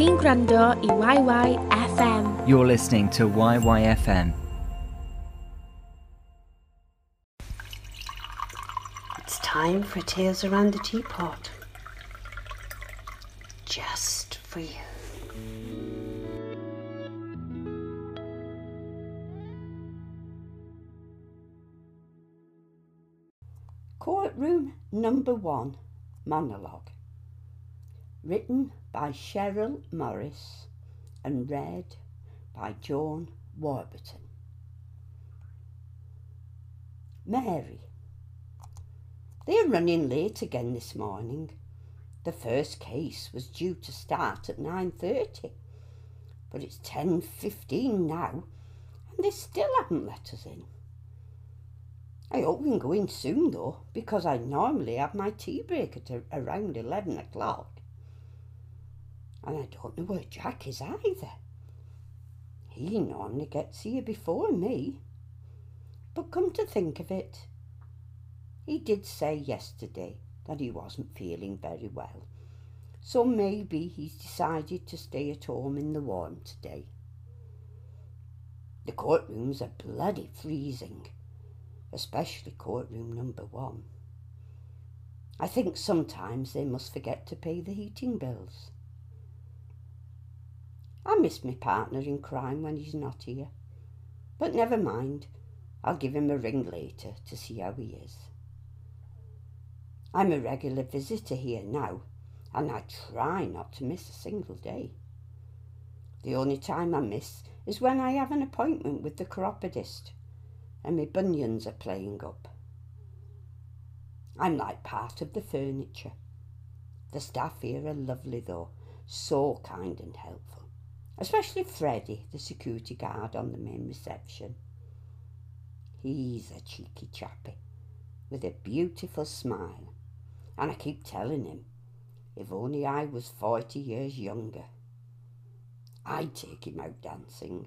chi'n gwrando i YYFM. You're listening to YYFM. It's time for Tales Around the Teapot. Just for you. Courtroom number one monologue. Written by Sherrell Morris and read by Joan Warburton. Mary. They are running late again this morning. The first case was due to start at 9.30, but it's 10.15 now and they still haven't let us in. I hope we can go in soon though, because I normally have my tea break at around 11 o'clock. And I don't know where Jack is either. He normally gets here before me. But come to think of it, he did say yesterday that he wasn't feeling very well. So maybe he's decided to stay at home in the warm today. The courtrooms are bloody freezing, especially courtroom number one. I think sometimes they must forget to pay the heating bills. I miss my partner in crime when he's not here. But never mind, I'll give him a ring later to see how he is. I'm a regular visitor here now, and I try not to miss a single day. The only time I miss is when I have an appointment with the chiropodist and my bunions are playing up. I'm like part of the furniture. The staff here are lovely though, so kind and helpful. Especially Freddie, the security guard on the main reception. He's a cheeky chappy with a beautiful smile, and I keep telling him, if only I was 40 years younger, I'd take him out dancing.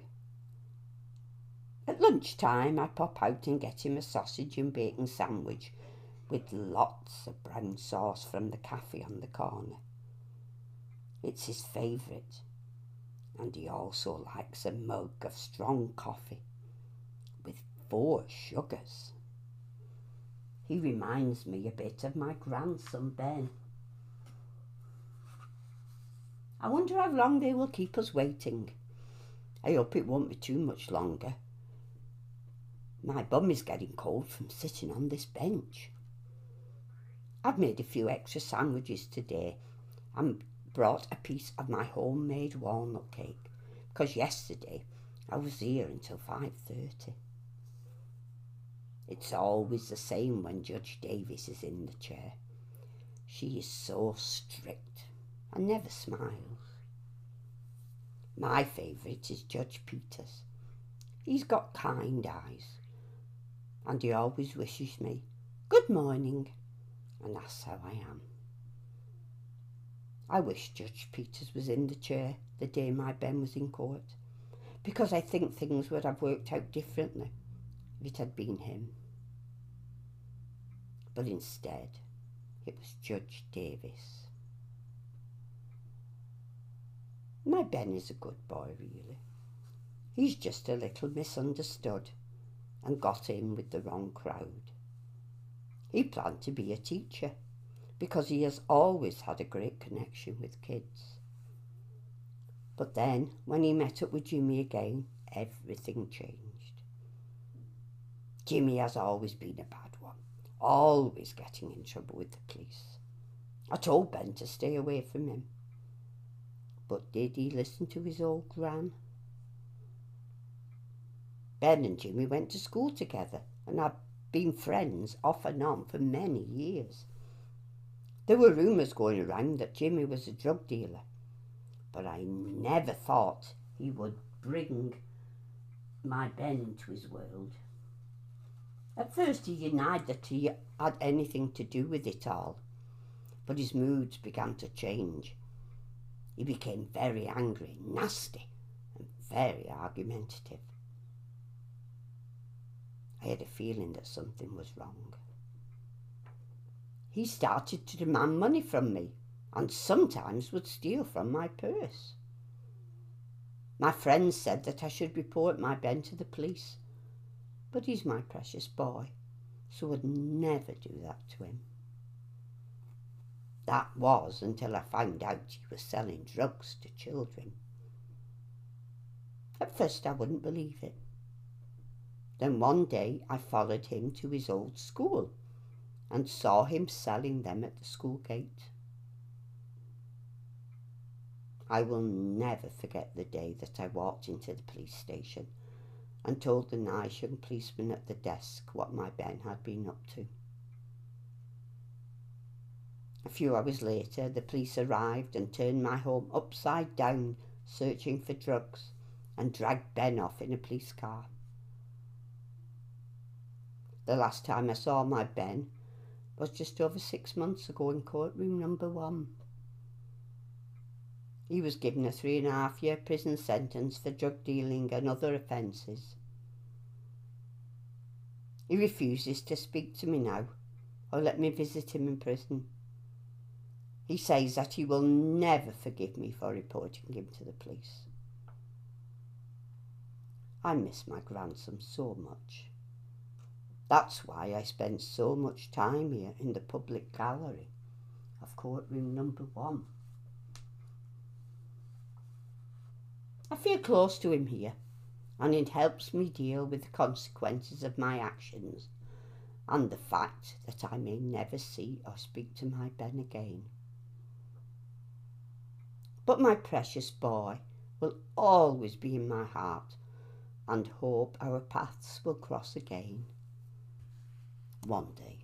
At lunchtime, I pop out and get him a sausage and bacon sandwich with lots of brown sauce from the cafe on the corner. It's his favourite, and he also likes a mug of strong coffee with four sugars. He reminds me a bit of my grandson Ben. I wonder how long they will keep us waiting. I hope it won't be too much longer. My bum is getting cold from sitting on this bench. I've made a few extra sandwiches today and brought a piece of my homemade walnut cake because yesterday I was here until 5.30. It's always the same when Judge Davis is in the chair. She is so strict and never smiles. My favourite is Judge Peters. He's got kind eyes and he always wishes me good morning and that's how I am. I wish Judge Peters was in the chair the day my Ben was in court because I think things would have worked out differently if it had been him. But instead, it was Judge Davis. My Ben is a good boy, really. He's just a little misunderstood and got in with the wrong crowd. He planned to be a teacher because he has always had a great connection with kids. But then, when he met up with Jimmy again, everything changed. Jimmy has always been a bad one, always getting in trouble with the police. I told Ben to stay away from him. But did he listen to his old gran? Ben and Jimmy went to school together and have been friends off and on for many years. There were rumours going around that Jimmy was a drug dealer, but I never thought he would bring my Ben into his world. At first he denied that he had anything to do with it all, but his moods began to change. He became very angry, nasty, and very argumentative. I had a feeling that something was wrong. He started to demand money from me and sometimes would steal from my purse. My friends said that I should report my Ben to the police, but he's my precious boy, so I'd never do that to him. That was until I found out he was selling drugs to children. At first, I wouldn't believe it. Then one day I followed him to his old school and saw him selling them at the school gate. I will never forget the day that I walked into the police station and told the nice young policeman at the desk what my Ben had been up to. A few hours later, the police arrived and turned my home upside down, searching for drugs, and dragged Ben off in a police car. The last time I saw my Ben was just over six months ago in courtroom number one. He was given a three and a half year prison sentence for drug dealing and other offences. He refuses to speak to me now or let me visit him in prison. He says that he will never forgive me for reporting him to the police. I miss my grandson so much. That's why I spend so much time here in the public gallery of courtroom number one. I feel close to him here, and it helps me deal with the consequences of my actions and the fact that I may never see or speak to my Ben again. But my precious boy will always be in my heart and hope our paths will cross again one day.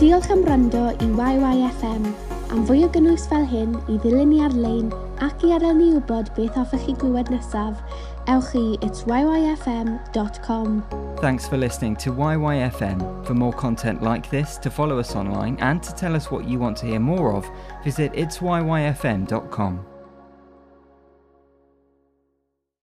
Diolch am rando i YYFM. Am fwy o gynnwys fel hyn, i ddilyn ni ar-lein ac i adael ni wybod beth hoffech chi glywed nesaf – ewch i it's yyfm.com. Thanks for listening to YYFM. For more content like this, to follow us online, and to tell us what you want to hear more of, visit itsyyfm.com.